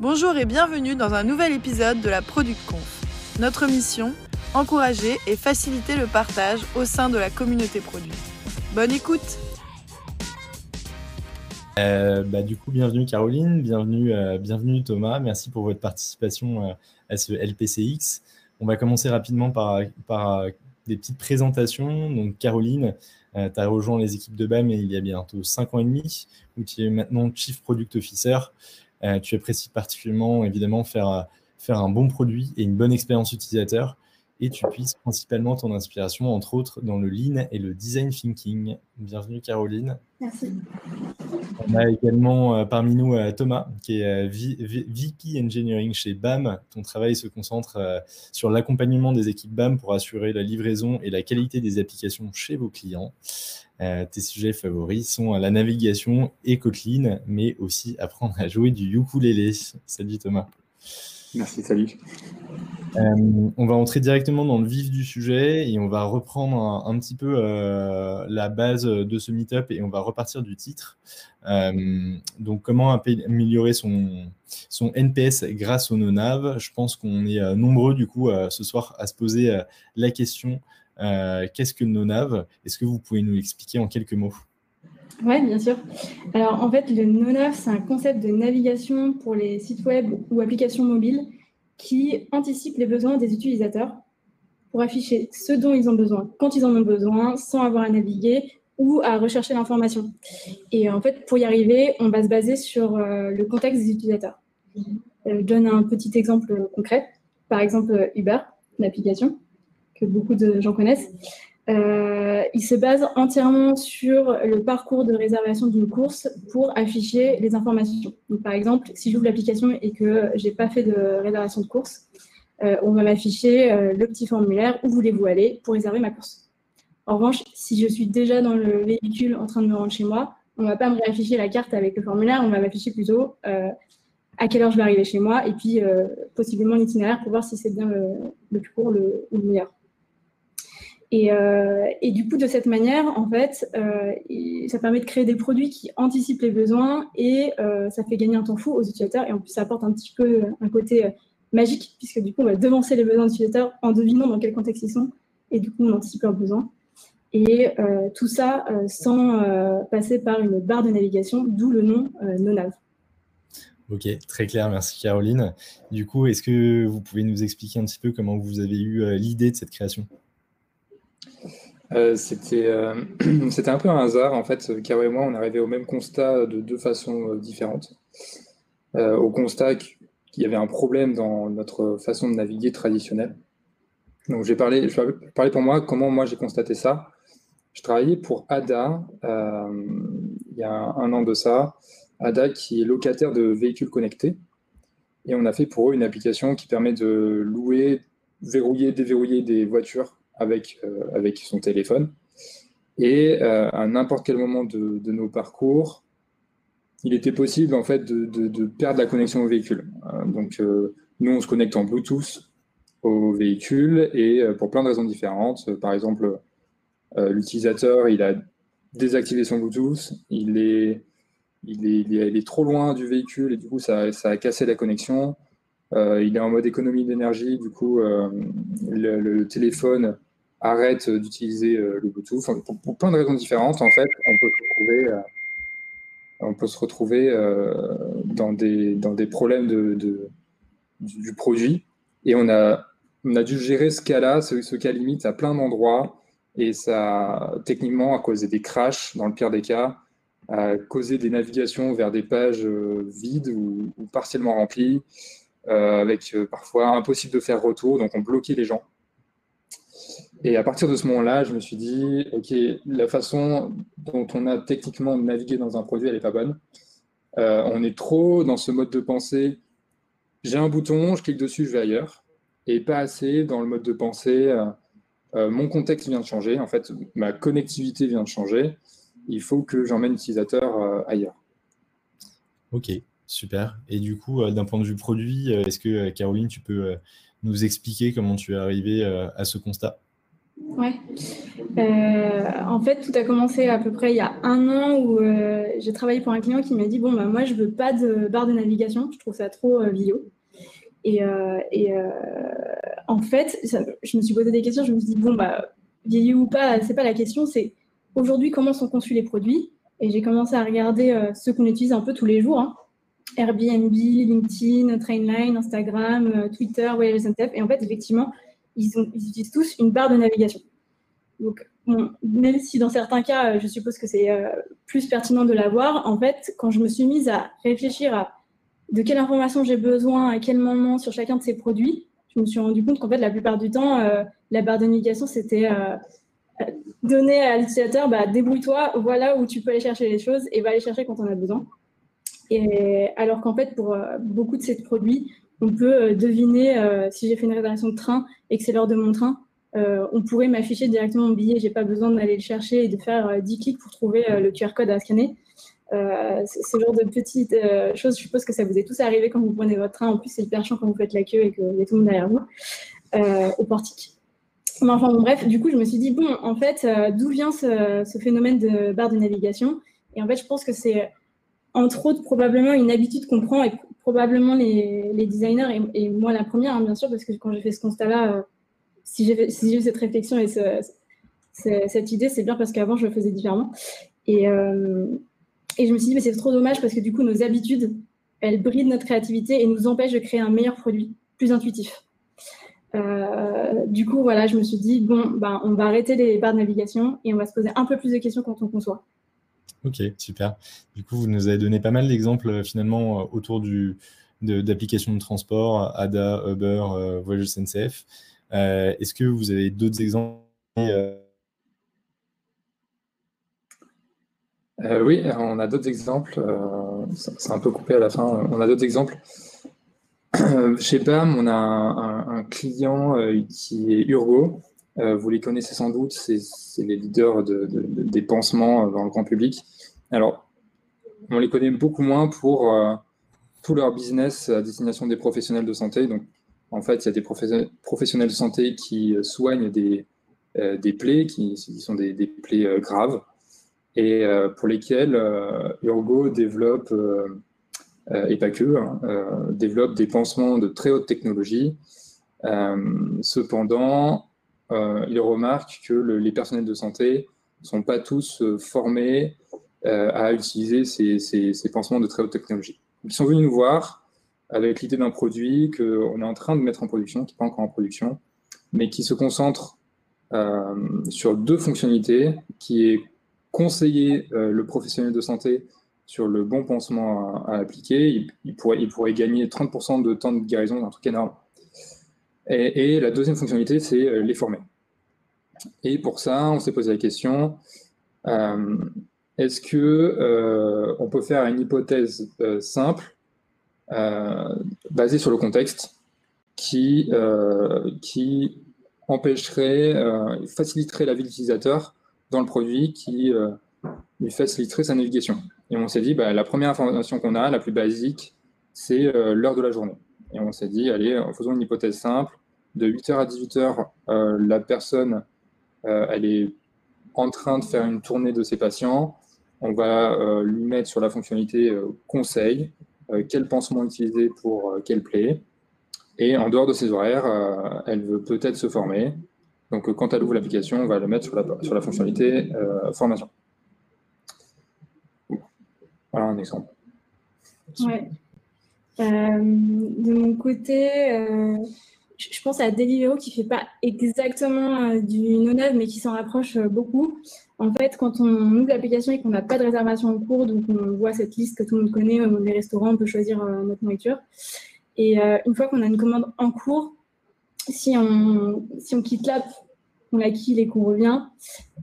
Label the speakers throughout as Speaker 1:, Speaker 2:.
Speaker 1: Bonjour et bienvenue dans un nouvel épisode de la Product Conf. Notre mission encourager et faciliter le partage au sein de la communauté produit. Bonne écoute
Speaker 2: euh, bah, du coup, bienvenue Caroline, bienvenue, euh, bienvenue Thomas, merci pour votre participation euh, à ce LPCX. On va commencer rapidement par, par des petites présentations. Donc Caroline, tu as rejoint les équipes de BAM il y a bientôt 5 ans et demi, où tu es maintenant Chief Product Officer. Euh, tu apprécies particulièrement, évidemment, faire, faire un bon produit et une bonne expérience utilisateur. Et tu puisses principalement ton inspiration, entre autres, dans le lean et le design thinking. Bienvenue, Caroline.
Speaker 3: Merci.
Speaker 2: On a également euh, parmi nous euh, Thomas, qui est VP Engineering chez BAM. Ton travail se concentre sur l'accompagnement des équipes BAM pour assurer la livraison et la qualité des applications chez vos clients. Euh, tes sujets favoris sont la navigation et Kotlin, mais aussi apprendre à jouer du ukulélé. Salut Thomas.
Speaker 4: Merci, salut.
Speaker 2: Euh, on va entrer directement dans le vif du sujet et on va reprendre un, petit peu euh, la base de ce meetup et on va repartir du titre. donc, comment améliorer son, NPS grâce au no-nav Je pense qu'on est nombreux du coup ce soir à se poser la question euh, qu'est-ce que NoNav Est-ce que vous pouvez nous l'expliquer en quelques mots?
Speaker 3: Oui, bien sûr. Alors, en fait, le NoNav, c'est un concept de navigation pour les sites web ou applications mobiles qui anticipe les besoins des utilisateurs pour afficher ce dont ils ont besoin, quand ils en ont besoin, sans avoir à naviguer ou à rechercher l'information. Et en fait, pour y arriver, on va se baser sur euh, le contexte des utilisateurs. Euh, je donne un petit exemple concret. Par exemple, Uber, l'application que beaucoup de gens connaissent. Euh, il se base entièrement sur le parcours de réservation d'une course pour afficher les informations. Donc, par exemple, si j'ouvre l'application et que je n'ai pas fait de réservation de course, euh, on va m'afficher euh, le petit formulaire où voulez-vous aller pour réserver ma course. En revanche, si je suis déjà dans le véhicule en train de me rendre chez moi, on ne va pas me réafficher la carte avec le formulaire, on va m'afficher plutôt à quelle heure je vais arriver chez moi et puis possiblement l'itinéraire pour voir si c'est bien le, plus court ou le meilleur. Euh, et, du coup, de cette manière, en fait, euh, ça permet de créer des produits qui anticipent les besoins et euh, ça fait gagner un temps fou aux utilisateurs. Et en plus, ça apporte un petit peu un côté magique, puisque du coup, on va devancer les besoins des utilisateurs en devinant dans quel contexte ils sont. Et du coup, on anticipe leurs besoins. Et tout ça sans passer par une barre de navigation, d'où le nom NoNav.
Speaker 2: Ok, très clair, merci Caroline. Du coup, est-ce que vous pouvez nous expliquer un petit peu comment vous avez eu l'idée de cette création?
Speaker 4: Euh, euh, c'était un peu un hasard, en fait. Caro et moi, on arrivé au même constat de deux façons euh, différentes. au constat qu'il y avait un problème dans notre façon de naviguer traditionnelle. Donc, j'ai parlé, je vais parler pour moi comment moi j'ai constaté ça. Je travaillais pour ADA il y a un an de ça. ADA qui est locataire de véhicules connectés. Et on a fait pour eux une application qui permet de louer, verrouiller, déverrouiller des voitures avec, euh, avec son téléphone. Et euh, à n'importe quel moment de, de, nos parcours, il était possible en fait de, de, perdre la connexion au véhicule. Euh, donc nous, on se connecte en Bluetooth au véhicule et pour plein de raisons différentes. Par exemple, l'utilisateur, il a désactivé son Bluetooth, il est, il est, il est, trop loin du véhicule et du coup, ça, ça a cassé la connexion. il est en mode économie d'énergie, du coup, le, le, téléphone arrête d'utiliser euh, le Bluetooth. pour, plein de raisons différentes, en fait, on peut se retrouver, euh, euh, dans, des, problèmes de, du, produit. Et on a dû gérer ce cas-là, ce, cas limite, à plein d'endroits. Et ça, techniquement, a causé des crashs, dans le pire des cas, a causé des navigations vers des pages vides ou, partiellement remplies, avec parfois impossible de faire retour. Donc, on bloquait les gens. Et à partir de ce moment-là, je me suis dit, OK, la façon dont on a techniquement navigué dans un produit, elle n'est pas bonne. Euh, on est trop dans ce mode de pensée, j'ai un bouton, je clique dessus, je vais ailleurs. Et pas assez dans le mode de pensée, euh, euh, mon contexte vient de changer, en fait, ma connectivité vient de changer. Il faut que j'emmène l'utilisateur ailleurs.
Speaker 2: OK, super. Et du coup, d'un point de vue produit, est-ce que, Caroline, tu peux nous expliquer comment tu es arrivé à ce constat?
Speaker 3: Ouais. en fait, tout a commencé à peu près il y a un an où j'ai travaillé pour un client qui m'a dit bon bah moi je veux pas de barre de navigation, je trouve ça trop vidéo. Et, en fait, je me suis posé des questions, je me suis dit bon bah vieilli ou pas, c'est pas la question, c'est aujourd'hui comment sont conçus les produits? Et j'ai commencé à regarder euh, ceux qu'on utilise un peu tous les jours. Hein. Airbnb, LinkedIn, Trainline, Instagram, euh, Twitter, WebSNTF. Et en fait, effectivement, ils, utilisent tous une barre de navigation. Donc, même si dans certains cas, je suppose que c'est euh, plus pertinent de l'avoir, en fait, quand je me suis mise à réfléchir à de quelle information j'ai besoin, à quel moment sur chacun de ces produits, je me suis rendu compte qu'en fait, la plupart du temps, la barre de navigation, c'était donner à l'utilisateur, bah, débrouille-toi, voilà où tu peux aller chercher les choses et va les chercher quand on a besoin. Alors qu'en fait, pour euh, beaucoup de ces produits, on peut euh, deviner euh, si j'ai fait une réservation de train et que c'est l'heure de mon train, on pourrait m'afficher directement mon billet. J'ai pas besoin d'aller le chercher et de faire 10 clics pour trouver le QR code à scanner. ce genre de petites choses, je suppose que ça vous est tous arrivé quand vous prenez votre train. En plus, c'est hyper chiant quand vous faites la queue et qu'il y a tout le monde derrière vous au portique. Enfin, bref, du coup, je me suis dit, bon, en fait, euh, d'où vient ce, phénomène de barre de navigation? Et en fait, je pense que c'est, entre autres, probablement une habitude qu'on prend et probablement les, designers, et, moi la première, hein, bien sûr, parce que quand j'ai fait ce constat-là, euh, si j'ai si eu cette réflexion et cette idée, c'est bien parce qu'avant, je le faisais différemment. Et, euh, et je me suis dit, mais c'est trop dommage parce que du coup, nos habitudes, elles brident notre créativité et nous empêchent de créer un meilleur produit, plus intuitif. Euh, du coup, voilà, je me suis dit, bon, ben, on va arrêter les barres de navigation et on va se poser un peu plus de questions quand on conçoit.
Speaker 2: Ok, super. Du coup, vous nous avez donné pas mal d'exemples euh, finalement euh, autour d'applications de, transport, ADA, Uber, euh, Voyage SNCF. est-ce que vous avez d'autres exemples
Speaker 4: Oui, on a d'autres exemples. c'est un peu coupé à la fin. On a d'autres exemples. Chez BAM, on a un, client euh, qui est Urgo. Euh, vous les connaissez sans doute, c'est les leaders des pansements euh, dans le grand public. Alors, on les connaît beaucoup moins pour tout leur business à destination des professionnels de santé. Donc, en fait, il y a des professionnels de santé qui soignent des, plaies, qui, sont des, plaies graves, et pour lesquelles Urgo développe euh, et pas que, hein, euh, développent des pansements de très haute technologie. Euh, cependant, il remarque que les personnels de santé ne sont pas tous formés à utiliser ces, pansements de très haute technologie. Ils sont venus nous voir avec l'idée d'un produit qu'on est en train de mettre en production, qui n'est pas encore en production, mais qui se concentre sur deux fonctionnalités, qui est conseiller le professionnel de santé sur le bon pansement à, appliquer, il, pourrait, il, pourrait, gagner 30% de temps de guérison, un truc énorme. Et, la deuxième fonctionnalité, c'est euh, les former. Et pour ça, on s'est posé la question, euh, est-ce que euh, on peut faire une hypothèse simple, basée sur le contexte, qui, qui empêcherait, faciliterait la vie de l'utilisateur dans le produit, qui lui faciliterait sa navigation. Et on s'est dit, bah, la première information qu'on a, la plus basique, c'est euh, l'heure de la journée. Et on s'est dit, allez, faisons une hypothèse simple. De 8h à 18h, euh, la personne, euh, elle est en train de faire une tournée de ses patients. On va lui mettre sur la fonctionnalité conseil, quel pansement utiliser pour quelle plaie. Et en dehors de ses horaires, elle veut peut-être se former. Donc, quand elle ouvre l'application, on va le mettre sur la, fonctionnalité formation. Voilà un exemple.
Speaker 3: Ouais. Euh, de mon côté, euh, je pense à Deliveroo qui fait pas exactement euh, du non-œuvre, mais qui s'en rapproche beaucoup. En fait, quand on ouvre l'application et qu'on n'a pas de réservation en cours, donc on voit cette liste que tout le monde connaît, les restaurants, on peut choisir notre nourriture. Et une fois qu'on a une commande en cours, si on, si on quitte l'app on l'acquis et qu'on revient,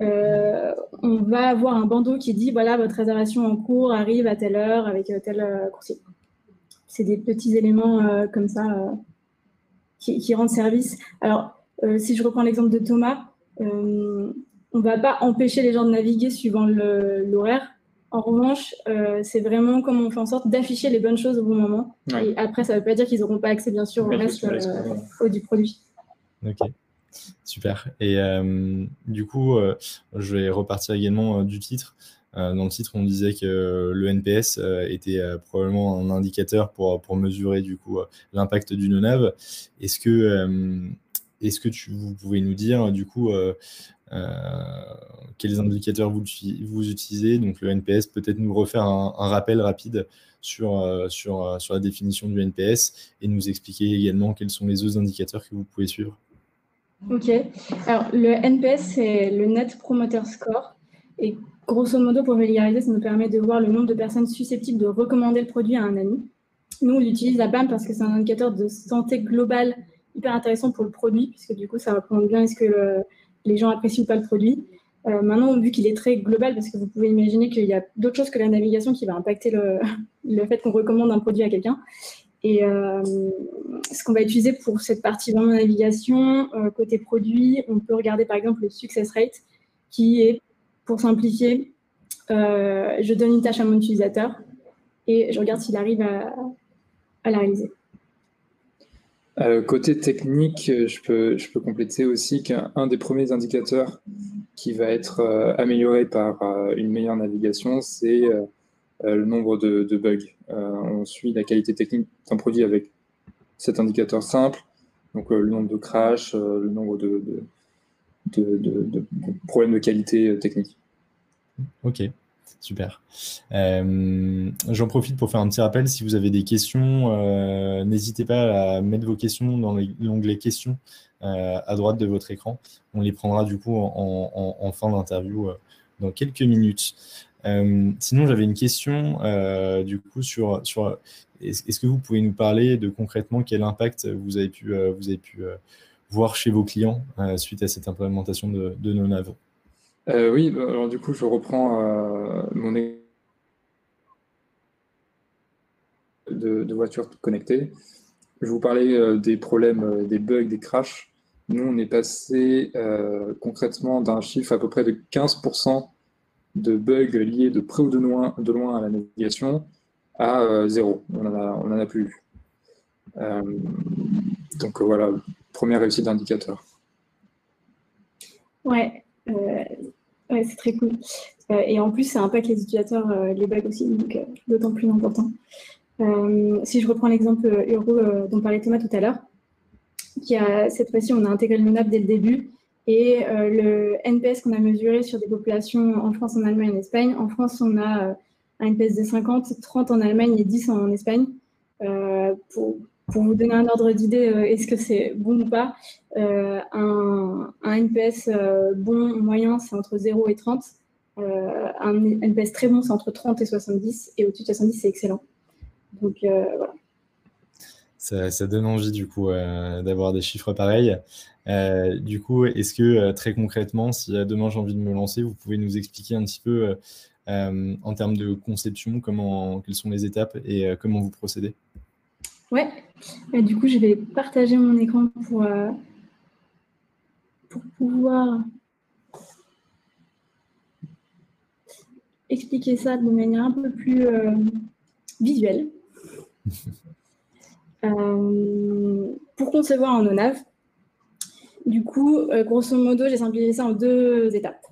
Speaker 3: euh, on va avoir un bandeau qui dit voilà, votre réservation en cours arrive à telle heure avec euh, tel euh, coursier. C'est des petits éléments comme ça qui, rendent service. Alors, si je reprends l'exemple de Thomas, on ne va pas empêcher les gens de naviguer suivant l'horaire. En revanche, c'est vraiment comme on fait en sorte d'afficher les bonnes choses au bon moment. Et après, ça ne veut pas dire qu'ils n'auront pas accès, bien sûr, au reste du produit.
Speaker 2: Ok. Super. Et du coup, je vais repartir également du titre. Dans le titre, on disait que le NPS était probablement un indicateur pour, pour mesurer du coup l'impact d'une nave. Est-ce que, est-ce que vous pouvez nous dire du coup quels indicateurs vous, vous utilisez? Donc le NPS, peut-être nous refaire un, rappel rapide sur, sur, sur la définition du NPS et nous expliquer également quels sont les autres indicateurs que vous pouvez suivre.
Speaker 3: Ok. Alors, le NPS, c'est le Net Promoter Score. Et grosso modo, pour vulgariser, ça nous permet de voir le nombre de personnes susceptibles de recommander le produit à un ami. Nous, on l'utilise à BAM parce que c'est un indicateur de santé globale hyper intéressant pour le produit, puisque du coup, ça représente bien est-ce que les gens apprécient ou pas le produit. Euh, maintenant, vu qu'il est très global, parce que vous pouvez imaginer qu'il y a d'autres choses que la navigation qui va impacter le, fait qu'on recommande un produit à quelqu'un. Et euh, ce qu'on va utiliser pour cette partie vraiment navigation, euh, côté produit, on peut regarder par exemple le success rate, qui est, pour simplifier, euh, je donne une tâche à mon utilisateur et je regarde s'il arrive à, la réaliser.
Speaker 4: côté technique, je peux, compléter aussi qu'un des premiers indicateurs qui va être amélioré par une meilleure navigation, c'est le nombre de, bugs. on suit la qualité technique d'un produit avec cet indicateur simple, donc euh, le nombre de crash, euh, le nombre de, problèmes de qualité euh, technique.
Speaker 2: Ok, super. J'en profite pour faire un petit rappel. Si vous avez des questions, n'hésitez pas à mettre vos questions dans l'onglet questions à droite de votre écran. On les prendra du coup en, fin d'interview dans quelques minutes. sinon, j'avais une question du coup sur, sur est-ce que vous pouvez nous parler de concrètement quel impact vous avez pu, euh, vous avez pu euh, voir chez vos clients euh, suite à cette implémentation de, nos naves
Speaker 4: Oui, bah, alors du coup, je reprends mon de, de voitures connectées. Je vous parlais des problèmes, des bugs, des crashs. Nous, on est passé concrètement d'un chiffre à peu près de 15% de bugs liés de près ou de loin, à la navigation à euh, zéro. On n'en a, plus. Euh, donc voilà, première réussite d'indicateur.
Speaker 3: Ouais, euh, c'est très cool. et en plus, ça impacte les utilisateurs, les bugs aussi, donc d'autant plus important. si je reprends l'exemple Euro dont parlait Thomas tout à l'heure, qui a cette fois-ci, on a intégré le NONAP dès le début. Et le NPS qu'on a mesuré sur des populations en France, en Allemagne en Espagne, en France, on a un NPS de 50, 30 en Allemagne et 10 en Espagne. Euh, pour, vous donner un ordre d'idée, euh, est-ce que c'est bon ou pas euh, un, NPS bon, moyen, c'est entre 0 et 30. un NPS très bon, c'est entre 30 et 70. Et au-dessus de 70, c'est excellent. Donc voilà.
Speaker 2: Ça, ça, donne envie du coup d'avoir des chiffres pareils. du coup, est-ce que très concrètement, si demain j'ai envie de me lancer, vous pouvez nous expliquer un petit peu euh, en termes de conception, comment, quelles sont les étapes et euh, comment vous procédez?
Speaker 3: Ouais, du coup, je vais partager mon écran pour, euh, pour pouvoir expliquer ça de manière un peu plus visuelle. pour concevoir un ONAV, du coup, grosso modo, j'ai simplifié ça en deux étapes.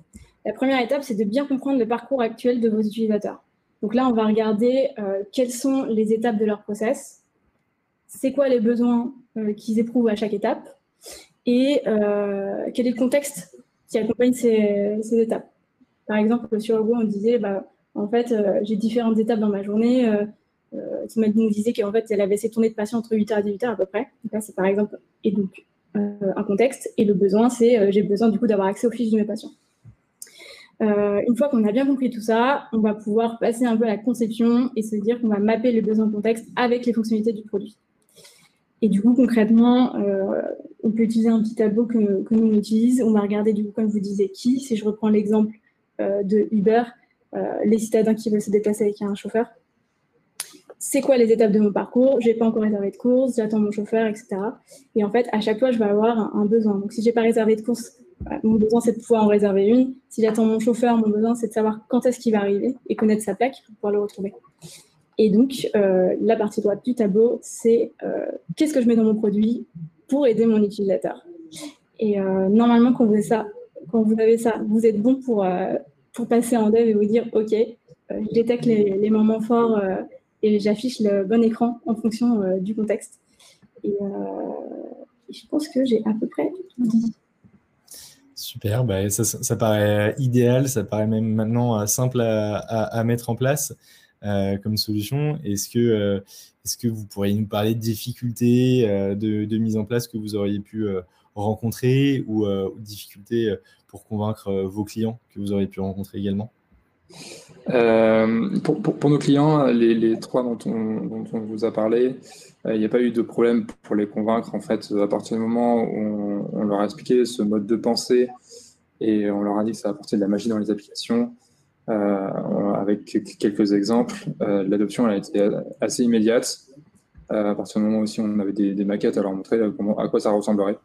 Speaker 3: La première étape, c'est de bien comprendre le parcours actuel de vos utilisateurs. Donc là, on va regarder euh, quelles sont les étapes de leur process, c'est quoi les besoins euh, qu'ils éprouvent à chaque étape et euh, quel est le contexte qui accompagne ces, étapes. Par exemple, sur Go, on disait, bah, en fait, j'ai différentes étapes dans ma journée. Thomas nous disait qu'en fait, elle avait ses tournées de patients entre 8h et 18h à peu près. Donc c'est par exemple, un contexte. Et le besoin, c'est j'ai besoin du coup d'avoir accès aux fiches de mes patients. Euh, une fois qu'on a bien compris tout ça, on va pouvoir passer un peu à la conception et se dire qu'on va mapper les besoins contexte avec les fonctionnalités du produit. Et du coup, concrètement, euh, on peut utiliser un petit tableau que, nous on utilise. On va regarder, du coup, comme vous disiez, qui. Si je reprends l'exemple euh, de Uber, les citadins qui veulent se déplacer avec un chauffeur. C'est quoi les étapes de mon parcours? Je n'ai pas encore réservé de course, j'attends mon chauffeur, etc. Et en fait, à chaque fois, je vais avoir un, un besoin. Donc, si je n'ai pas réservé de course mon besoin, c'est de pouvoir en réserver une. Si j'attends mon chauffeur, mon besoin, c'est de savoir quand est-ce qu'il va arriver et connaître sa plaque pour pouvoir le retrouver. Et donc, euh, la partie droite du tableau, c'est euh, qu'est-ce que je mets dans mon produit pour aider mon utilisateur? Et normalement, quand vous, avez ça, vous êtes bon pour, pour passer en dev et vous dire, OK, je détecte les, moments forts et j'affiche le bon écran en fonction du contexte. Et je pense que j'ai à peu près dit.
Speaker 2: Super, bah, ça, paraît idéal, ça paraît même maintenant euh, simple à, mettre en place euh, comme solution. Est-ce que, euh, est que vous pourriez nous parler de difficultés de, mise en place que vous auriez pu rencontrer ou, difficultés pour convaincre vos clients que vous auriez pu rencontrer également?
Speaker 4: Pour, nos clients, les, trois dont on, vous a parlé, il n'y a pas eu de problème pour les convaincre. En fait, à partir du moment où on, leur a expliqué ce mode de pensée et on leur a dit que ça apportait de la magie dans les applications, euh, avec quelques exemples, euh, l'adoption a été assez immédiate. Euh, à partir du moment où on avait des, maquettes à leur montrer à quoi ça ressemblerait.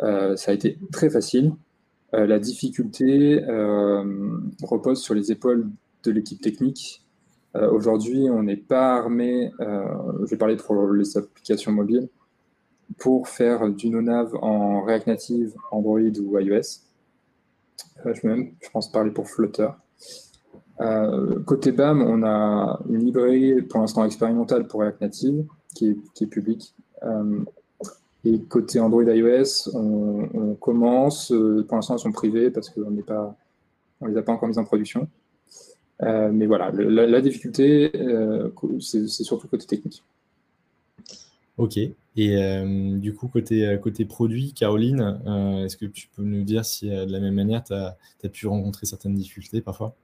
Speaker 4: ça a été très facile. la difficulté repose sur les épaules de l'équipe technique euh, aujourd'hui, on n'est pas armé, euh, je vais parler pour les applications mobiles, pour faire du no-nav en React Native, Android ou iOS. Euh, je pense, parler pour Flutter. Côté BAM, on a une librairie pour l'instant expérimentale pour React Native qui est, publique. et côté Android iOS, on, commence, pour l'instant, elles sont privées parce qu'on ne les a pas encore mises en production. Euh, mais voilà, la, difficulté, euh, c'est surtout côté technique.
Speaker 2: Ok. Et euh, du coup, côté, côté produit, Caroline, est-ce que tu peux nous dire si de la même manière, tu as, pu rencontrer certaines difficultés parfois?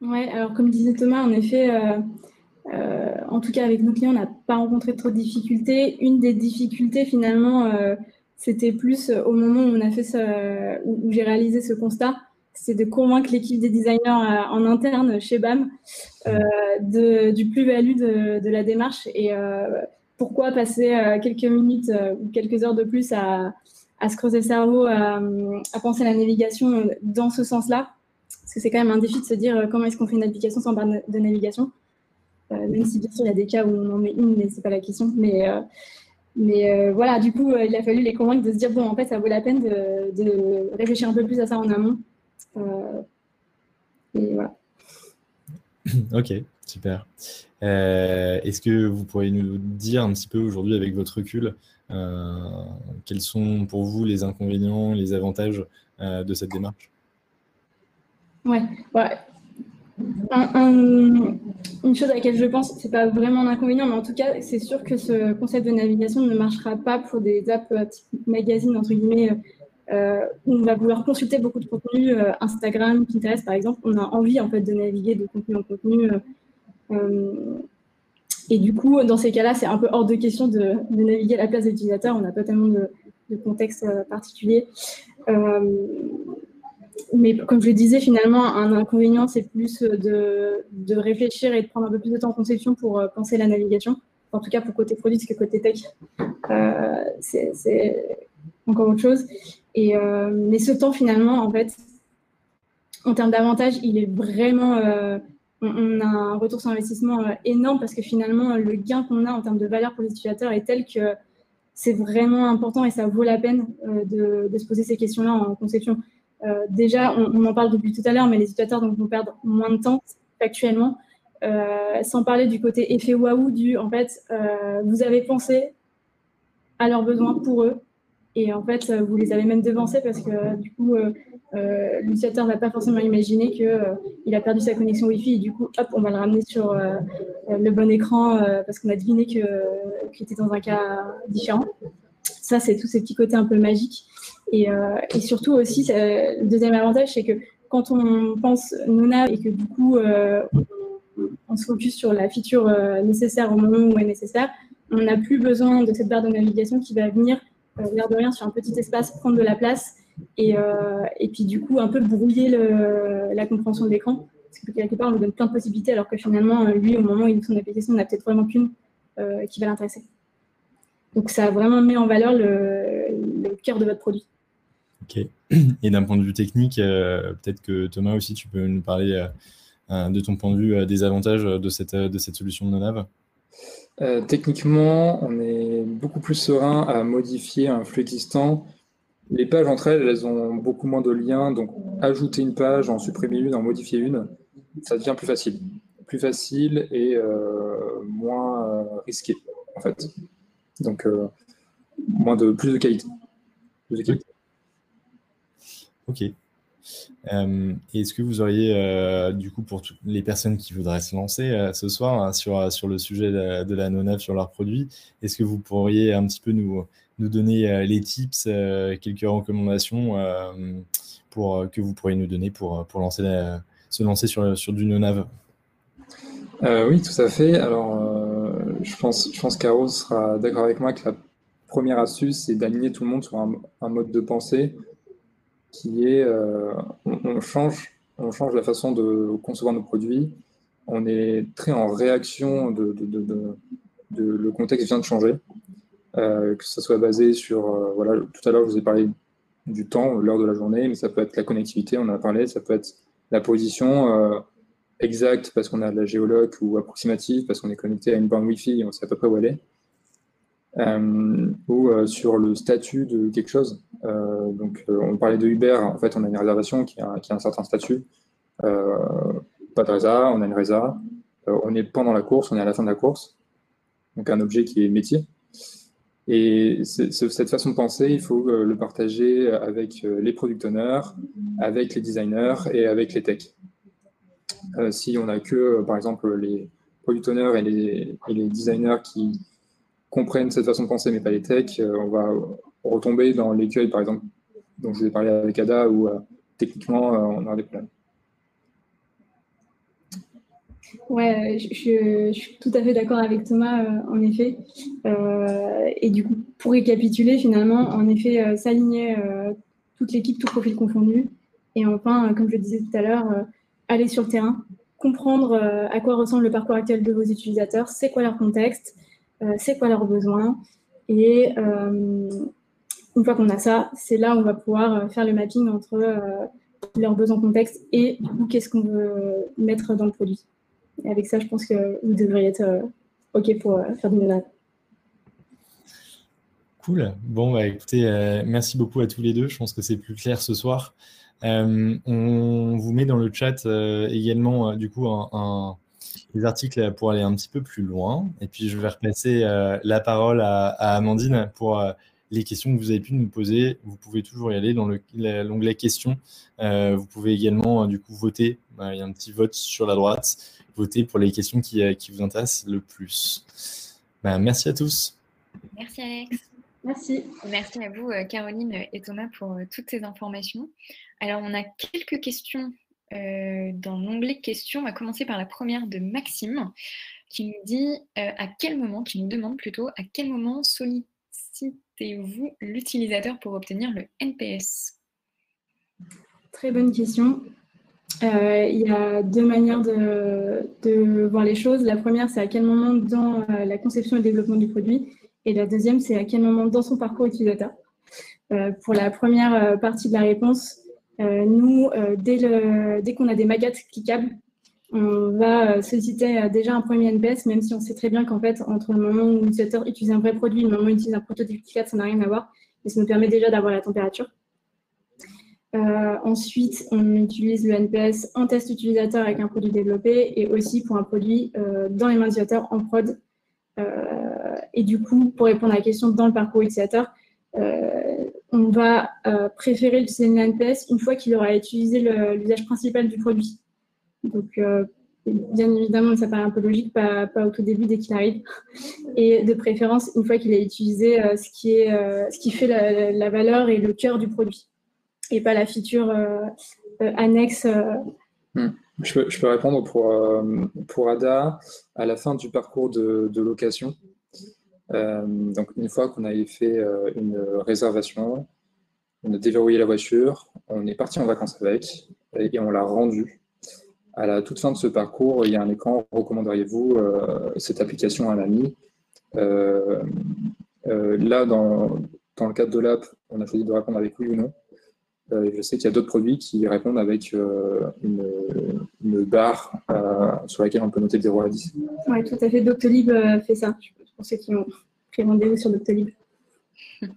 Speaker 3: Oui, alors comme disait Thomas, en effet, en tout cas avec nos clients, on n'a pas rencontré trop de difficultés. Une des difficultés, finalement, c'était plus au moment où on a fait où j'ai réalisé ce constat c'est de convaincre l'équipe des designers euh, en interne chez BAM euh, du plus-value de, la démarche et euh, pourquoi passer quelques minutes ou quelques heures de plus à, se creuser le cerveau, à, penser à la navigation dans ce sens-là? Parce que c'est quand même un défi de se dire comment est-ce qu'on fait une application sans barre de navigation? même si bien sûr il y a des cas où on en met une, mais ce n'est pas la question. Mais, mais voilà, du coup, il a fallu les convaincre de se dire bon, en fait, ça vaut la peine de, réfléchir un peu plus à ça en amont euh,
Speaker 2: ok, super. Euh, est-ce que vous pourriez nous dire un petit peu aujourd'hui avec votre recul euh, quels sont pour vous les inconvénients, les avantages de cette démarche?
Speaker 3: Ouais, une chose à laquelle je pense, c'est pas vraiment un inconvénient, mais en tout cas, c'est sûr que ce concept de navigation ne marchera pas pour des apps type magazine, entre guillemets, euh, on va vouloir consulter beaucoup de contenu, euh, Instagram, Pinterest par exemple. On a envie en fait de naviguer de contenu en contenu. Euh, et du coup, dans ces cas-là, c'est un peu hors de question de, naviguer à la place des utilisateurs. On n'a pas tellement de, contexte particulier. mais comme je le disais, finalement, un inconvénient, c'est plus de, de, réfléchir et de prendre un peu plus de temps en conception pour penser la navigation. En tout cas, pour côté produit, que côté tech, c'est encore autre chose. Et, euh, mais ce temps, finalement, en fait, en termes d'avantages, il est vraiment. Euh, on, a un retour sur investissement euh, énorme parce que finalement, le gain qu'on a en termes de valeur pour les utilisateurs est tel que c'est vraiment important et ça vaut la peine de, se poser ces questions-là en conception. déjà, on, en parle depuis tout à l'heure, mais les utilisateurs vont perdre moins de temps actuellement. sans parler du côté effet waouh du en fait, vous avez pensé à leurs besoins pour eux, et en fait, vous les avez même devancés parce que du coup, euh, euh, l'utilisateur n'a pas forcément imaginé qu'il euh, il a perdu sa connexion Wi-Fi et du coup, hop, on va le ramener sur le bon écran parce qu'on a deviné qu'il était dans un cas différent. Ça, c'est tous ces petits côtés un peu magiques. Et, surtout aussi, le deuxième avantage, c'est que quand on pense Nona et que du coup, on, se focus sur la feature nécessaire au moment où elle est nécessaire, on n'a plus besoin de cette barre de navigation qui va venir euh, l'air de rien, sur un petit espace, prendre de la place et, euh, et puis du coup un peu brouiller le, la compréhension de l'écran. Parce que quelque part, on nous donne plein de possibilités, alors que finalement, lui, au moment où il met son application, on n'a peut-être vraiment qu'une euh, qui va l'intéresser. Donc ça a vraiment mis en valeur le, le cœur de votre produit.
Speaker 2: Ok. Et d'un point de vue technique, peut-être que Thomas aussi, tu peux nous parler de ton point de vue des avantages de cette, de cette solution de NoNav
Speaker 4: euh, techniquement, on est beaucoup plus serein à modifier un flux existant les pages entre elles, elles ont beaucoup moins de liens. Donc, ajouter une page, en supprimer une, en modifier une, ça devient plus facile. Plus facile et euh, moins risqué, en fait. Donc, moins de, plus de qualité. Plus de qualité.
Speaker 2: Ok. Euh, est-ce que vous auriez, euh, du coup, pour toutes les personnes qui voudraient se lancer euh, ce soir hein, sur, sur le sujet de, la non sur leurs produits, est-ce que vous pourriez un petit peu nous, nous donner les tips, quelques recommandations pour, que vous pourriez nous donner pour, pour lancer se lancer sur, sur du non
Speaker 4: Oui, tout à fait. Alors, je pense, je pense sera d'accord avec moi que la première astuce, c'est d'aligner tout le monde sur un mode de pensée qui est euh, on, change, la façon de concevoir nos produits. On est très en réaction de, le contexte vient de changer, euh, que ce soit basé sur euh, voilà tout à l'heure je vous ai parlé du temps, l'heure de la journée, mais ça peut être la connectivité, on en a parlé, ça peut être la position exacte parce qu'on a de la géologue ou approximative parce qu'on est connecté à une borne Wi-Fi et on sait à peu près où elle est. Euh, ou euh, sur le statut de quelque chose. Euh, donc, on parlait de Uber, en fait, on a une réservation qui a, un certain statut. pas de résa, on a une résa. on est pendant la course, on est à la fin de la course. Donc, un objet qui est métier. Et cette façon de penser, il faut le partager avec les product owners, avec les designers et avec les techs. si on n'a que, par exemple, les product owners et les designers qui, comprennent cette façon de penser, mais pas les techs, euh, on va retomber dans l'écueil, par exemple, dont je vous ai parlé avec Ada, où euh, techniquement, euh, on aura des problèmes.
Speaker 3: Ouais, je, suis tout à fait d'accord avec Thomas, en effet. et du coup, pour récapituler, finalement, en effet, s'aligner toute l'équipe, tout profil confondu. Et enfin, comme je le disais tout à l'heure, aller sur le terrain, comprendre à quoi ressemble le parcours actuel de vos utilisateurs, c'est quoi leur contexte, c'est quoi leurs besoins. Et euh, une fois qu'on a ça, c'est là où on va pouvoir euh, faire le mapping entre leurs besoins contexte et qu'est-ce qu'on veut mettre dans le produit. Et avec ça, je pense que vous devriez être OK pour faire du ménage.
Speaker 2: Cool. Bon, bah, écoutez, merci beaucoup à tous les deux. Je pense que c'est plus clair ce soir. on vous met dans le chat également, du coup, un, les articles pour aller un petit peu plus loin. Et puis, je vais repasser euh, la parole à, Amandine pour euh, les questions que vous avez pu nous poser. Vous pouvez toujours y aller dans l'onglet questions. Euh, vous pouvez également, du coup, voter. il y a un petit vote sur la droite. Voter pour les questions qui, qui vous intéressent le plus. Ben, merci à tous.
Speaker 5: Merci, Alex.
Speaker 3: Merci.
Speaker 5: Merci à vous, Caroline et Thomas, pour toutes ces informations. Alors, on a quelques questions euh, dans l'onglet questions, on va commencer par la première de Maxime, qui nous dit euh, à quel moment, qui nous demande plutôt à quel moment sollicitez-vous l'utilisateur pour obtenir le NPS
Speaker 3: Très bonne question. Euh, il y a deux manières de, voir les choses. La première, c'est à quel moment dans la conception et le développement du produit. Et la deuxième, c'est à quel moment dans son parcours utilisateur. pour la première partie de la réponse, nous, euh, dès, qu'on a des maquettes cliquables, on va euh, solliciter déjà un premier NPS, même si on sait très bien qu'en fait, entre le moment où l'utilisateur utilise un vrai produit et le moment où il utilise un prototype cliquable, ça n'a rien à voir. Mais ça nous permet déjà d'avoir la température. ensuite, on utilise le NPS en test utilisateur avec un produit développé et aussi pour un produit dans les mains utilisateurs en prod. et du coup, pour répondre à la question dans le parcours utilisateur, on va euh, préférer utiliser une NPS une fois qu'il aura utilisé l'usage principal du produit. Donc, euh, bien évidemment, ça paraît un peu logique, pas, au tout début dès qu'il arrive. Et de préférence, une fois qu'il a utilisé euh, ce, qui est, ce qui fait la, valeur et le cœur du produit, et pas la feature annexe.
Speaker 4: Hmm. Je, peux, répondre pour, pour Ada à la fin du parcours de location. Euh, donc, une fois qu'on avait fait euh, une réservation, on a déverrouillé la voiture, on est parti en vacances avec et on l'a rendue. À la toute fin de ce parcours, il y a un écran recommanderiez-vous euh, cette application à un ami? Là, dans, dans, le cadre de l'app, on a choisi de répondre avec oui ou non. je sais qu'il y a d'autres produits qui répondent avec une, une, barre sur laquelle on peut noter de 0 à 10.
Speaker 3: Oui, tout à fait. Doctolib fait ça pour ceux qui ont pris rendez-vous sur.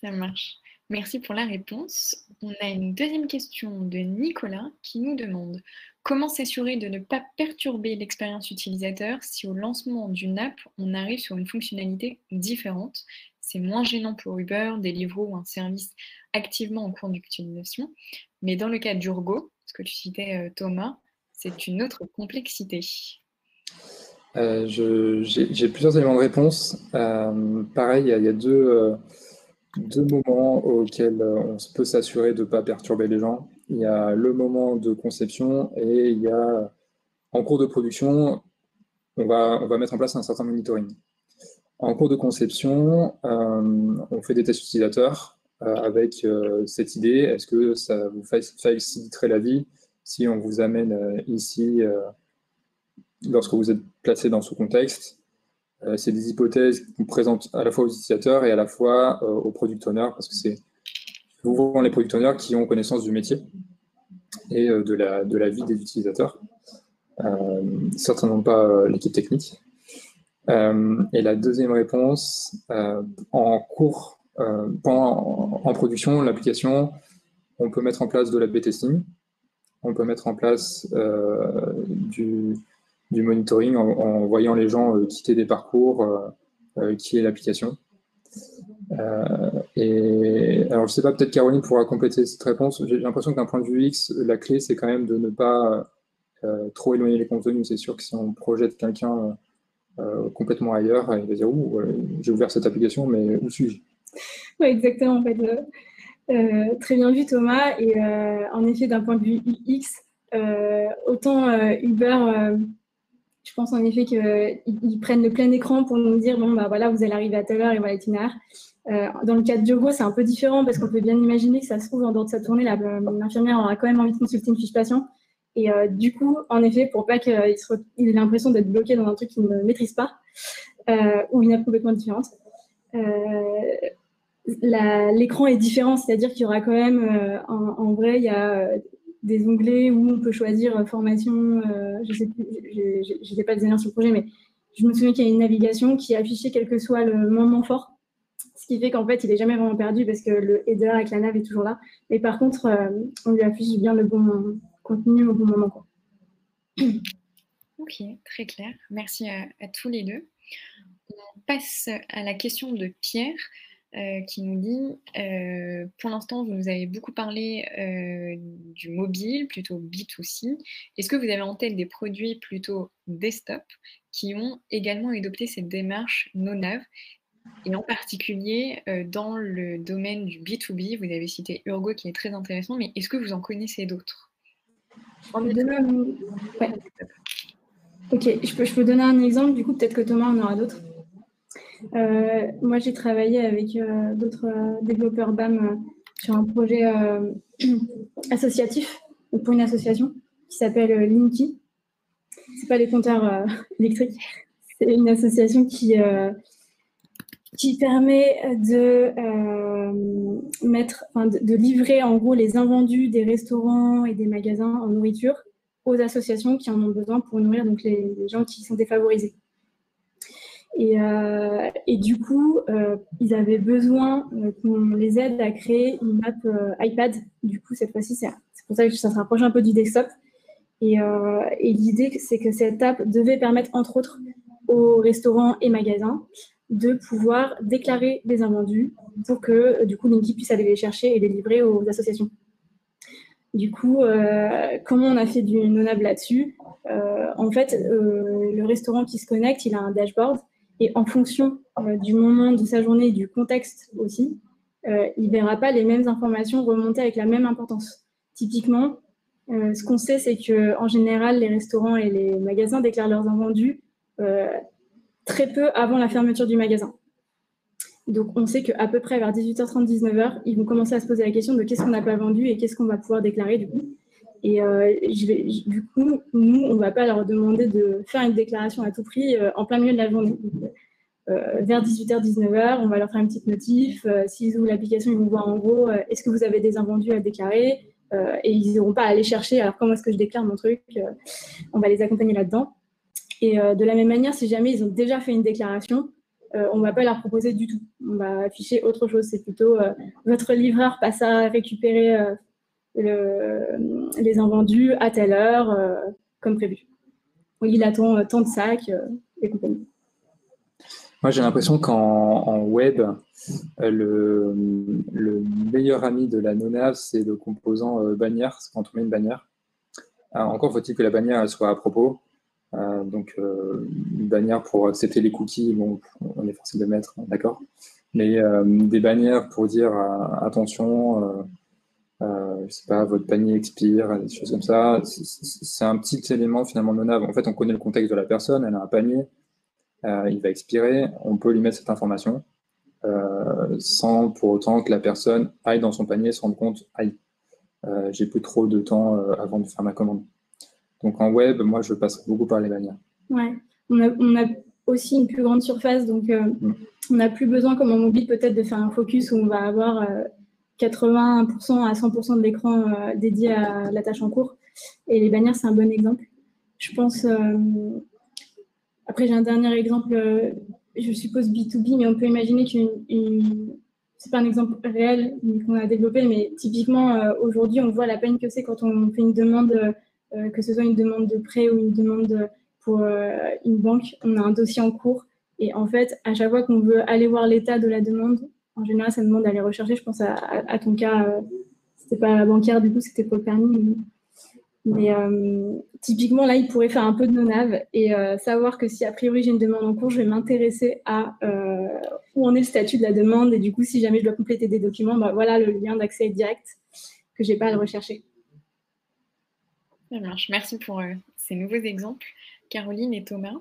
Speaker 5: Ça marche. Merci pour la réponse. On a une deuxième question de Nicolas qui nous demande comment s'assurer de ne pas perturber l'expérience utilisateur si au lancement d'une app, on arrive sur une fonctionnalité différente? C'est moins gênant pour Uber, Deliveroo ou un service activement en cours d'utilisation. Mais dans le cas d'Urgo, ce que tu citais euh, Thomas, c'est une autre complexité.
Speaker 4: Euh, j'ai plusieurs éléments de réponse. Euh, pareil, il y, a, deux, deux moments auxquels on peut s'assurer de ne pas perturber les gens. Il y a le moment de conception et il y a, en cours de production, on va mettre en place un certain monitoring. En cours de conception, on fait des tests utilisateurs avec cette idée, est-ce que ça vous faciliterait la vie si on vous amène ici lorsque vous êtes placé dans ce contexte. Euh, c'est des hypothèses qu'on présente à la fois aux utilisateurs et à la fois euh, aux product owners, parce que c'est souvent les product owners qui ont connaissance du métier et euh, de, la, de la vie des utilisateurs, certainement pas l'équipe technique. et la deuxième réponse, en cours, en, production, l'application, on peut mettre en place de la B-testing, on peut mettre en place du, du monitoring en, voyant les gens euh, quitter des parcours, euh, euh, qui est l'application. et alors, je ne sais pas, peut-être Caroline pourra compléter cette réponse. J'ai l'impression que d'un point de vue X, la clé, c'est quand même de ne pas trop éloigner les contenus. C'est sûr que si on projette quelqu'un complètement ailleurs, il va dire Ouh, j'ai ouvert cette application, mais où suis-je?
Speaker 3: Oui, exactement. En fait. très bien vu, Thomas. Et en effet, d'un point de vue X, autant Uber je pense en effet qu'ils prennent le plein écran pour nous dire bon, bah voilà, vous allez arriver à telle heure et voilà l'itinéraire. Euh, dans le cas de Diogo, c'est un peu différent parce qu'on peut bien imaginer que ça se trouve en dehors de sa tournée, l'infirmière aura quand même envie de consulter une fiche patient. Et euh, du coup, en effet, pour pas qu'il ait l'impression d'être bloqué dans un truc qu'il ne maîtrise pas euh, ou une app complètement différente, l'écran est différent, c'est-à-dire qu'il y aura quand même, en, vrai, il y a des onglets où on peut choisir euh, formation, euh, je sais je n'ai pas des sur le projet, mais je me souviens qu'il y a une navigation qui affichait quel que soit le moment fort, ce qui fait qu'en fait, il n'est jamais vraiment perdu parce que le header avec la nav est toujours là. Mais par contre, euh, on lui affiche bien le bon contenu au bon moment.
Speaker 5: Ok, très clair. Merci à tous les deux. On passe à la question de Pierre. Euh, qui nous dit euh, Pour l'instant, vous nous avez beaucoup parlé euh, du mobile, plutôt B2C. Est-ce que vous avez en tête des produits plutôt desktop qui ont également adopté cette démarche no-nav et en particulier dans le domaine du B2B, vous avez cité Urgo qui est très intéressant, mais est-ce que vous en connaissez d'autres?
Speaker 3: Ok, je peux, je peux donner un exemple, du coup peut-être que Thomas en aura d'autres. Euh, moi, j'ai travaillé avec euh, d'autres euh, développeurs BAM sur un projet associatif, pour une association qui s'appelle Linky. Ce pas les compteurs électriques, c'est une association qui, qui permet de, mettre, de, de, livrer en gros les invendus des restaurants et des magasins en nourriture aux associations qui en ont besoin pour nourrir donc, les gens qui sont défavorisés. Euh, et, du coup, euh, ils avaient besoin euh, qu'on les aide à créer une app iPad. Du coup, cette fois-ci, c'est pour ça que ça se rapproche un peu du desktop. Et, l'idée, c'est que cette app devait permettre, entre autres, aux restaurants et magasins de pouvoir déclarer les invendus pour que, du coup, Linky puisse aller les chercher et les livrer aux associations. Du coup, comment on a fait du nonable là-dessus En fait, le restaurant qui se connecte, il a un dashboard et en fonction euh, du moment de sa journée et du contexte aussi, euh, il ne verra pas les mêmes informations remonter avec la même importance. Typiquement, euh, ce qu'on sait, c'est qu'en général, les restaurants et les magasins déclarent leurs invendus très peu avant la fermeture du magasin. Donc, on sait qu'à peu près vers 18h30, 19h, ils vont commencer à se poser la question de qu'est-ce qu'on n'a pas vendu et qu'est-ce qu'on va pouvoir déclarer du coup. Et euh, du coup, nous, on ne va pas leur demander de faire une déclaration à tout prix euh, en plein milieu de la journée. Euh, vers 18h, 19h, on va leur faire une petite notif. S'ils ouvrent l'application, ils vont voir en gros est-ce que vous avez des invendus à déclarer Et ils n'auront pas à aller chercher alors comment est-ce que je déclare mon truc On va les accompagner là-dedans. Et de la même manière, si jamais ils ont déjà fait une déclaration, on ne va pas leur proposer du tout. On va afficher autre chose. C'est plutôt votre livreur passe à récupérer les invendus à telle heure, comme prévu. Il attend tant de sacs et compagnie.
Speaker 4: Moi, j'ai l'impression qu'en web, euh, le, le, meilleur ami de la nonav, c'est le composant euh, bannière, quand on met une bannière. encore faut-il que la bannière soit à propos. Euh, donc, une bannière pour accepter les cookies, bon, on est forcé de mettre, d'accord. Mais des bannières pour dire attention, je sais pas, votre panier expire, des choses comme ça, c'est un petit élément finalement non En fait, on connaît le contexte de la personne, elle a un panier, euh, il va expirer, on peut lui mettre cette information euh, sans pour autant que la personne aille dans son panier et se rende compte, aïe, euh, j'ai plus trop de temps avant de faire ma commande. Donc en web, moi, je passe beaucoup par les bannières.
Speaker 3: Ouais, on a, aussi une plus grande surface, donc mm. on n'a plus besoin, comme en mobile, peut-être de faire un focus où on va avoir 80% à 100% de l'écran dédié à la tâche en cours. Et les bannières, c'est un bon exemple. Je pense, après, j'ai un dernier exemple, euh, je suppose B2B, mais on peut imaginer qu'une. C'est pas un exemple réel qu'on a développé, mais typiquement, euh, aujourd'hui, on voit la peine que c'est quand on fait une demande, euh, que ce soit une demande de prêt ou une demande pour une banque. On a un dossier en cours. Et en fait, à chaque fois qu'on veut aller voir l'état de la demande, en général, ça demande d'aller rechercher. Je pense à, ton cas, c'était pas bancaire, du coup, c'était pour le permis. Mais euh, typiquement, là, il pourrait faire un peu de non-nav et euh, savoir que si a priori j'ai une demande en cours, je vais m'intéresser à euh, où en est le statut de la demande. Et du coup, si jamais je dois compléter des documents, bah, voilà le lien d'accès direct que je n'ai pas à le rechercher.
Speaker 5: Ça marche. Merci pour ces nouveaux exemples, Caroline et Thomas.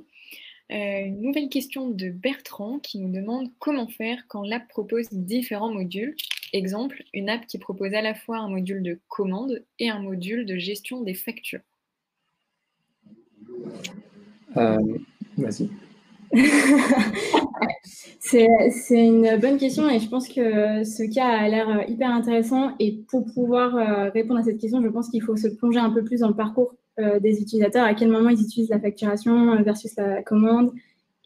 Speaker 5: Une nouvelle question de Bertrand qui nous demande comment faire quand l'app propose différents modules Exemple, une app qui propose à la fois un module de commande et un module de gestion des factures.
Speaker 4: Euh, vas-y.
Speaker 3: c'est une bonne question et je pense que ce cas a l'air hyper intéressant. Et pour pouvoir euh, répondre à cette question, je pense qu'il faut se plonger un peu plus dans le parcours euh, des utilisateurs, à quel moment ils utilisent la facturation versus la commande,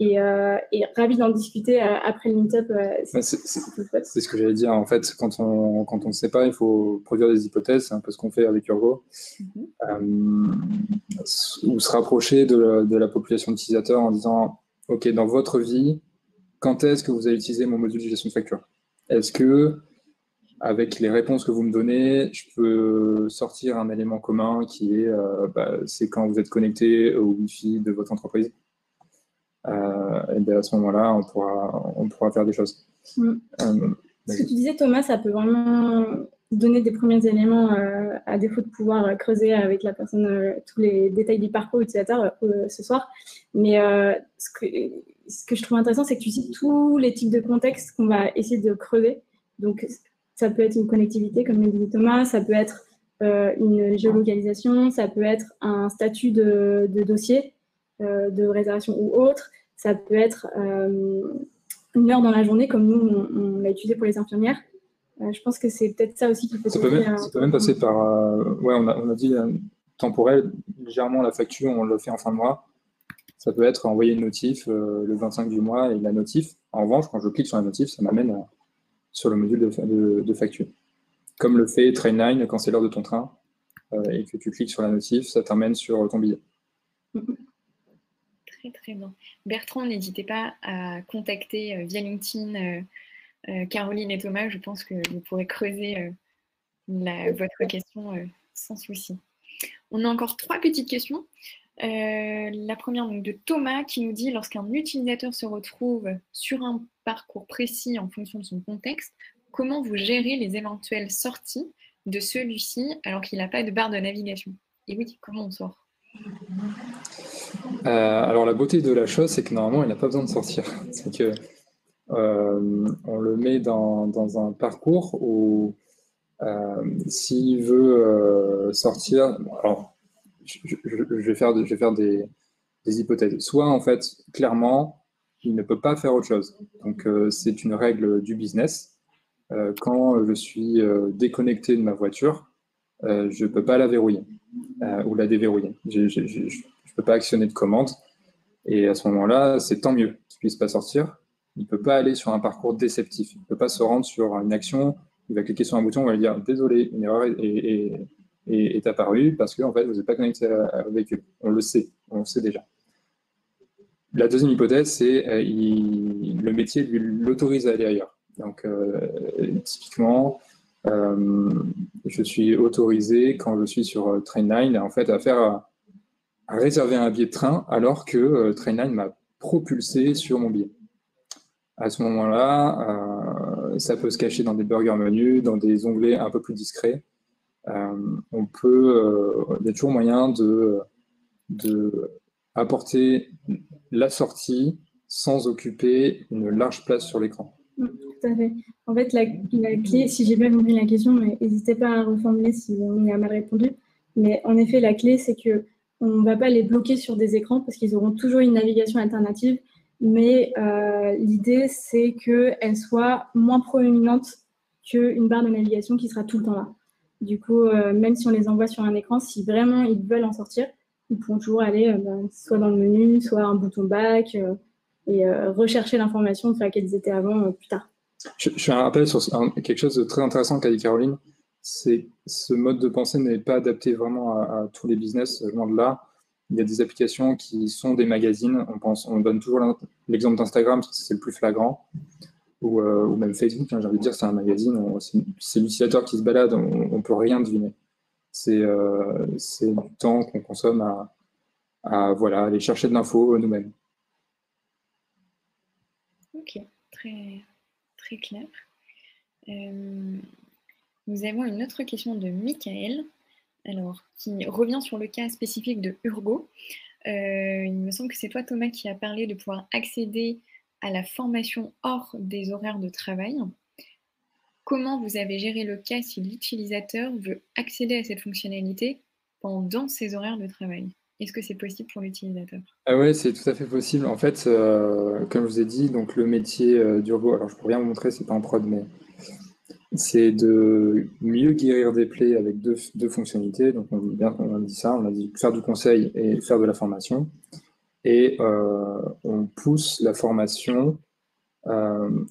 Speaker 3: euh, et, ravi d'en discuter euh, après le meet-up. Euh,
Speaker 4: c'est ce que j'allais dire. En fait, quand on quand ne sait pas, il faut produire des hypothèses. C'est un peu ce qu'on fait avec Urgo. Mhm. ou se rapprocher de la, de la population d'utilisateurs en disant OK, dans votre vie, quand est-ce que vous allez utiliser mon module de gestion de facture? Est-ce que, avec les réponses que vous me donnez, je peux sortir un élément commun qui est bah, c'est quand vous êtes connecté au Wi-Fi de votre entreprise euh, et bien à ce moment-là, on pourra, on pourra faire des choses.
Speaker 3: Mm. Euh, ce que tu disais, Thomas, ça peut vraiment donner des premiers éléments euh, à défaut de pouvoir creuser avec la personne tous les détails du parcours utilisateur ce soir. Mais ce, que, ce que je trouve intéressant, c'est que tu cites tous les types de contextes qu'on va essayer de creuser. Donc, ça peut être une connectivité, comme le dit Thomas, ça peut être une géolocalisation, ça peut être un statut de, de dossier, euh, de réservation ou autre. Ça peut être euh, une heure dans la journée, comme nous, on, l'a utilisé pour les infirmières. Euh, je pense que c'est peut-être ça aussi qu'il faut...
Speaker 4: Ça peut, même, ça peut même passer par... ouais, on a, on a dit temporel. Légèrement, la facture, on le fait en fin de mois. Ça peut être envoyer une notif le 25 du mois et la notif. En revanche, quand je clique sur la notif, ça m'amène sur le module de, de, facture. Comme le fait Trainline quand c'est l'heure de ton train et que tu cliques sur la notif, ça t'amène sur ton billet.
Speaker 5: Très, très bien. Bertrand, n'hésitez pas à contacter euh, via LinkedIn euh, euh, Caroline et Thomas. Je pense que vous pourrez creuser votre question sans souci. On a encore trois petites questions. la première donc, de Thomas qui nous dit lorsqu'un utilisateur se retrouve sur un parcours précis en fonction de son contexte, comment vous gérez les éventuelles sorties de celui-ci alors qu'il n'a pas de barre de navigation? Et oui, comment on sort?
Speaker 4: Euh, alors la beauté de la chose, c'est que normalement, il n'a pas besoin de sortir. C'est que euh, on le met dans, un parcours où euh, s'il veut sortir, alors je vais faire des, hypothèses. Soit en fait, clairement, il ne peut pas faire autre chose. Donc c'est une règle du business. quand je suis déconnecté de ma voiture, je ne peux pas la verrouiller ou la déverrouiller je ne peux pas actionner de commande. Et à ce moment-là, c'est tant mieux qu'il ne puisse pas sortir. il ne peut pas aller sur un parcours déceptif. Il ne peut pas se rendre sur une action, il va cliquer sur un bouton, on va lui dire désolé, une erreur est, apparue parce que en fait, vous n'êtes pas connecté au véhicule. On le sait, on le sait déjà. La deuxième hypothèse, c'est euh, le métier lui l'autorise à aller ailleurs. Donc, euh, typiquement, euh, je suis autorisé quand je suis sur Trainline en fait à faire réserver un billet de train alors que Trainline m'a propulsé sur mon billet. À ce moment-là, ça peut se cacher dans des burger menus, dans des onglets un peu plus discrets. on peut, il y a toujours moyen de apporter la sortie sans occuper une large place sur l'écran.
Speaker 3: Tout à fait. En fait, la, clé, si j'ai bien compris la question, n'hésitez pas à reformuler si on y a mal répondu. Mais en effet, la clé, c'est que on ne va pas les bloquer sur des écrans parce qu'ils auront toujours une navigation alternative. Mais euh, l'idée, c'est qu'elle soit moins proéminente qu'une barre de navigation qui sera tout le temps là. Du coup, euh, même si on les envoie sur un écran, si vraiment ils veulent en sortir, ils pourront toujours aller euh, ben, soit dans le menu, soit un bouton back euh, et euh, rechercher l'information sur laquelle ils étaient avant plus tard.
Speaker 4: Je, fais un rappel sur quelque chose de très intéressant qu'a dit Caroline. C'est ce mode de pensée n'est pas adapté vraiment à, tous les business. Loin de là, il y a des applications qui sont des magazines. On pense, on donne toujours l'exemple d'Instagram parce que c'est le plus flagrant, ou, même Facebook. Hein, j'ai envie de dire, c'est un magazine. C'est l'utilisateur qui se balade. On, ne peut rien deviner. Euh, c'est du temps qu'on consomme à, voilà, aller chercher de l'info nous-mêmes.
Speaker 5: Ok, très, très clair. Euh, nous avons une autre question de Michael, alors, qui revient sur le cas spécifique de Urgo. Euh, il me semble que c'est toi, Thomas, qui a parlé de pouvoir accéder à la formation hors des horaires de travail. Comment vous avez géré le cas si l'utilisateur veut accéder à cette fonctionnalité pendant ses horaires de travail? Est-ce que c'est possible pour l'utilisateur?
Speaker 4: Ah Oui, c'est tout à fait possible. En fait, euh, comme je vous ai dit, donc le métier euh, d'Urbo, alors je pourrais bien vous montrer, c'est pas en prod, mais c'est de mieux guérir des plaies avec deux, fonctionnalités. Donc on, a dit ça, on a dit faire du conseil et faire de la formation. Et euh, on pousse la formation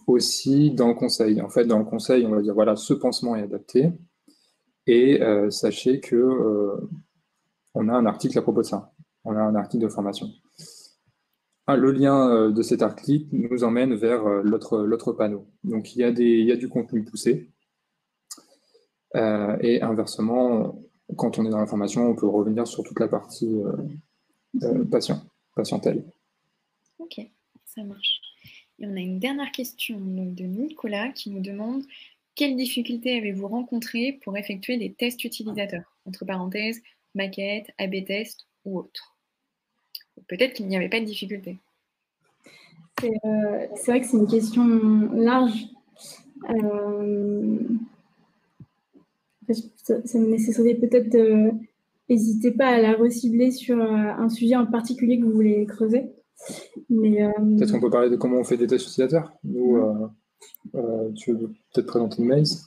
Speaker 4: aussi dans le conseil. En fait, dans le conseil, on va dire voilà, ce pansement est adapté. Et euh, sachez que euh, on a un article à propos de ça. On a un article de formation. Ah, le lien de cet article nous emmène vers l'autre panneau. Donc il y, a du contenu poussé. et inversement, quand on est dans la formation, on peut revenir sur toute la partie patient, patientèle.
Speaker 5: Ok, ça marche. Et on a une dernière question de Nicolas qui nous demande quelles difficultés avez-vous rencontrées pour effectuer des tests utilisateurs? Entre parenthèses, maquette, AB test ou autre. Peut-être qu'il n'y avait pas de difficultés.
Speaker 3: Euh, c'est vrai que c'est une question large. Euh, ça, me nécessiterait peut-être de. N'hésitez pas à la recibler sur euh, un sujet en particulier que vous voulez creuser.
Speaker 4: Euh, peut-être qu'on peut parler de comment on fait des tests utilisateurs. Nous, euh, euh, tu veux peut-être présenter Maze?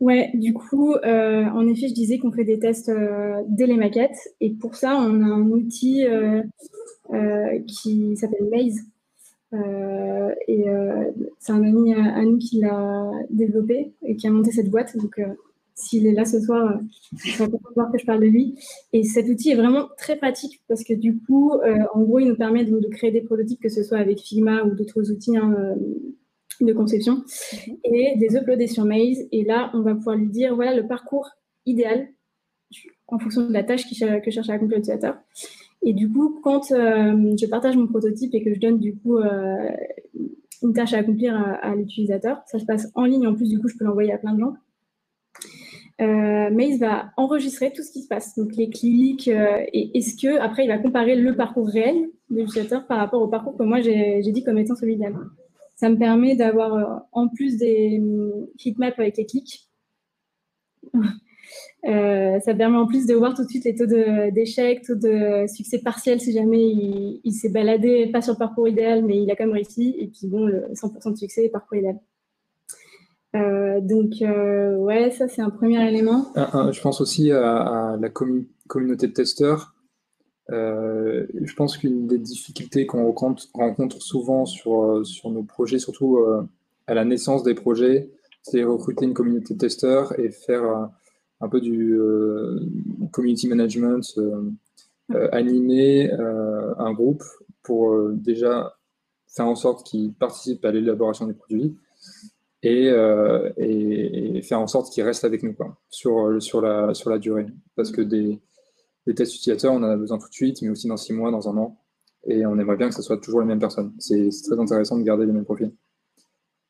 Speaker 3: Ouais, du coup, en effet, je disais qu'on fait des tests dès les maquettes. Et pour ça, on a un outil qui s'appelle Maze. et c'est un ami à, nous qui l'a développé et qui a monté cette boîte. Donc, s'il est là ce soir, je vais voir que je parle de lui. Et cet outil est vraiment très pratique parce que du coup, euh, en gros, il nous permet de, créer des prototypes, que ce soit avec Figma ou d'autres outils hein, euh, de conception, et des uploader sur Maze. Et là, on va pouvoir lui dire, voilà le parcours idéal en fonction de la tâche que cherche à accomplir l'utilisateur. Et du coup, quand euh, je partage mon prototype et que je donne du coup une tâche à accomplir à, à l'utilisateur, ça se passe en ligne. En plus, du coup, je peux l'envoyer à plein de gens. Euh, mais il va enregistrer tout ce qui se passe, donc les clics, euh, et est-ce que après il va comparer le parcours réel de l'utilisateur par rapport au parcours que moi j'ai dit comme étant celui d'elle. Ça me permet d'avoir euh, en plus des heatmaps avec les clics. ça permet en plus de voir tout de suite les taux d'échec, taux de succès partiel si jamais il, s'est baladé, pas sur le parcours idéal, mais il a quand même réussi. Et puis bon, le 100% de succès, parcours idéal. Euh, donc, euh, ouais, ça, c'est un premier élément.
Speaker 4: je pense aussi à, la communauté de testeurs. je pense qu'une des difficultés qu'on rencontre, souvent sur, sur nos projets, surtout à la naissance des projets, c'est recruter une communauté de testeurs et faire un peu du community management, animer un groupe pour déjà faire en sorte qu'ils participent à l'élaboration des produits euh, et, faire en sorte qu'ils restent avec nous quoi, sur, sur, la, sur la durée. Parce que des, tests utilisateurs, on en a besoin tout de suite, mais aussi dans six mois, dans un an. Et on aimerait bien que ce soit toujours les mêmes personnes. C'est très intéressant de garder les mêmes profils.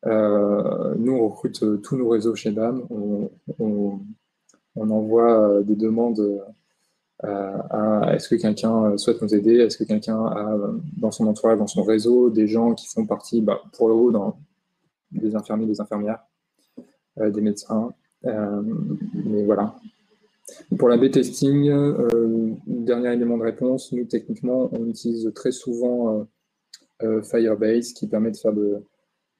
Speaker 4: Euh, nous, on recrute euh, tous nos réseaux chez BAM. On, on, on envoie des demandes à, est-ce que quelqu'un souhaite nous aider, est-ce que quelqu'un a dans son entourage, dans son réseau, des gens qui font partie, bah, pour le haut, dans, des infirmiers, des infirmières, euh, des médecins. Euh, mais voilà. Pour la B-testing, euh, dernier élément de réponse, nous techniquement, on utilise très souvent Firebase qui permet de faire de,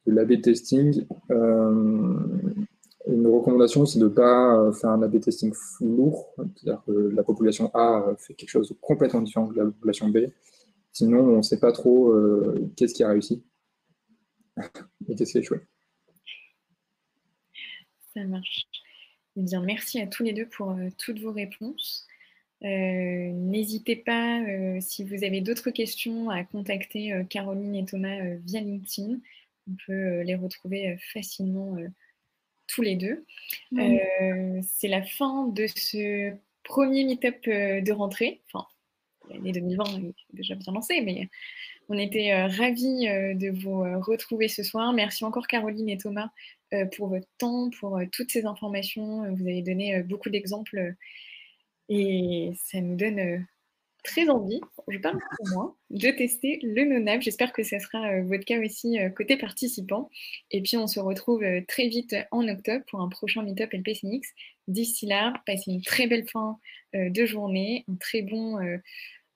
Speaker 4: de l'AB testing. une recommandation, c'est de ne pas faire un AB testing lourd, c'est-à-dire que la population A fait quelque chose de complètement différent de la population B. Sinon, on ne sait pas trop qu'est-ce qui a réussi. et qu'est-ce qui a échoué.
Speaker 5: Ça marche. Eh bien, merci à tous les deux pour euh, toutes vos réponses. Euh, n'hésitez pas, euh, si vous avez d'autres questions, à contacter Caroline et Thomas via LinkedIn. On peut les retrouver facilement tous les deux. C'est la fin de ce premier meet-up de rentrée. Enfin, l'année 2020 est déjà bien lancée, mais on était euh, ravis euh, de vous euh, retrouver ce soir. Merci encore Caroline et Thomas pour votre temps, pour toutes ces informations. Vous avez donné beaucoup d'exemples et ça nous donne très envie, je parle pour moi, de tester le NoNav. J'espère que ce sera votre cas aussi côté participant. Et puis on se retrouve très vite en octobre pour un prochain Meetup LPCNX. D'ici là, passez une très belle fin de journée, un très bon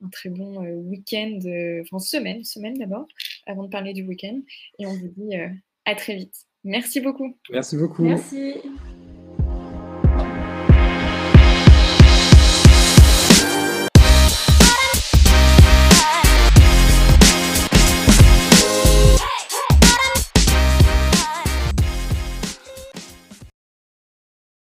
Speaker 5: un très bon euh, week-end, euh, enfin semaine, semaine d'abord, avant de parler du week-end. Et on vous dit euh, à très vite. Merci beaucoup.
Speaker 4: Merci beaucoup.
Speaker 3: Merci.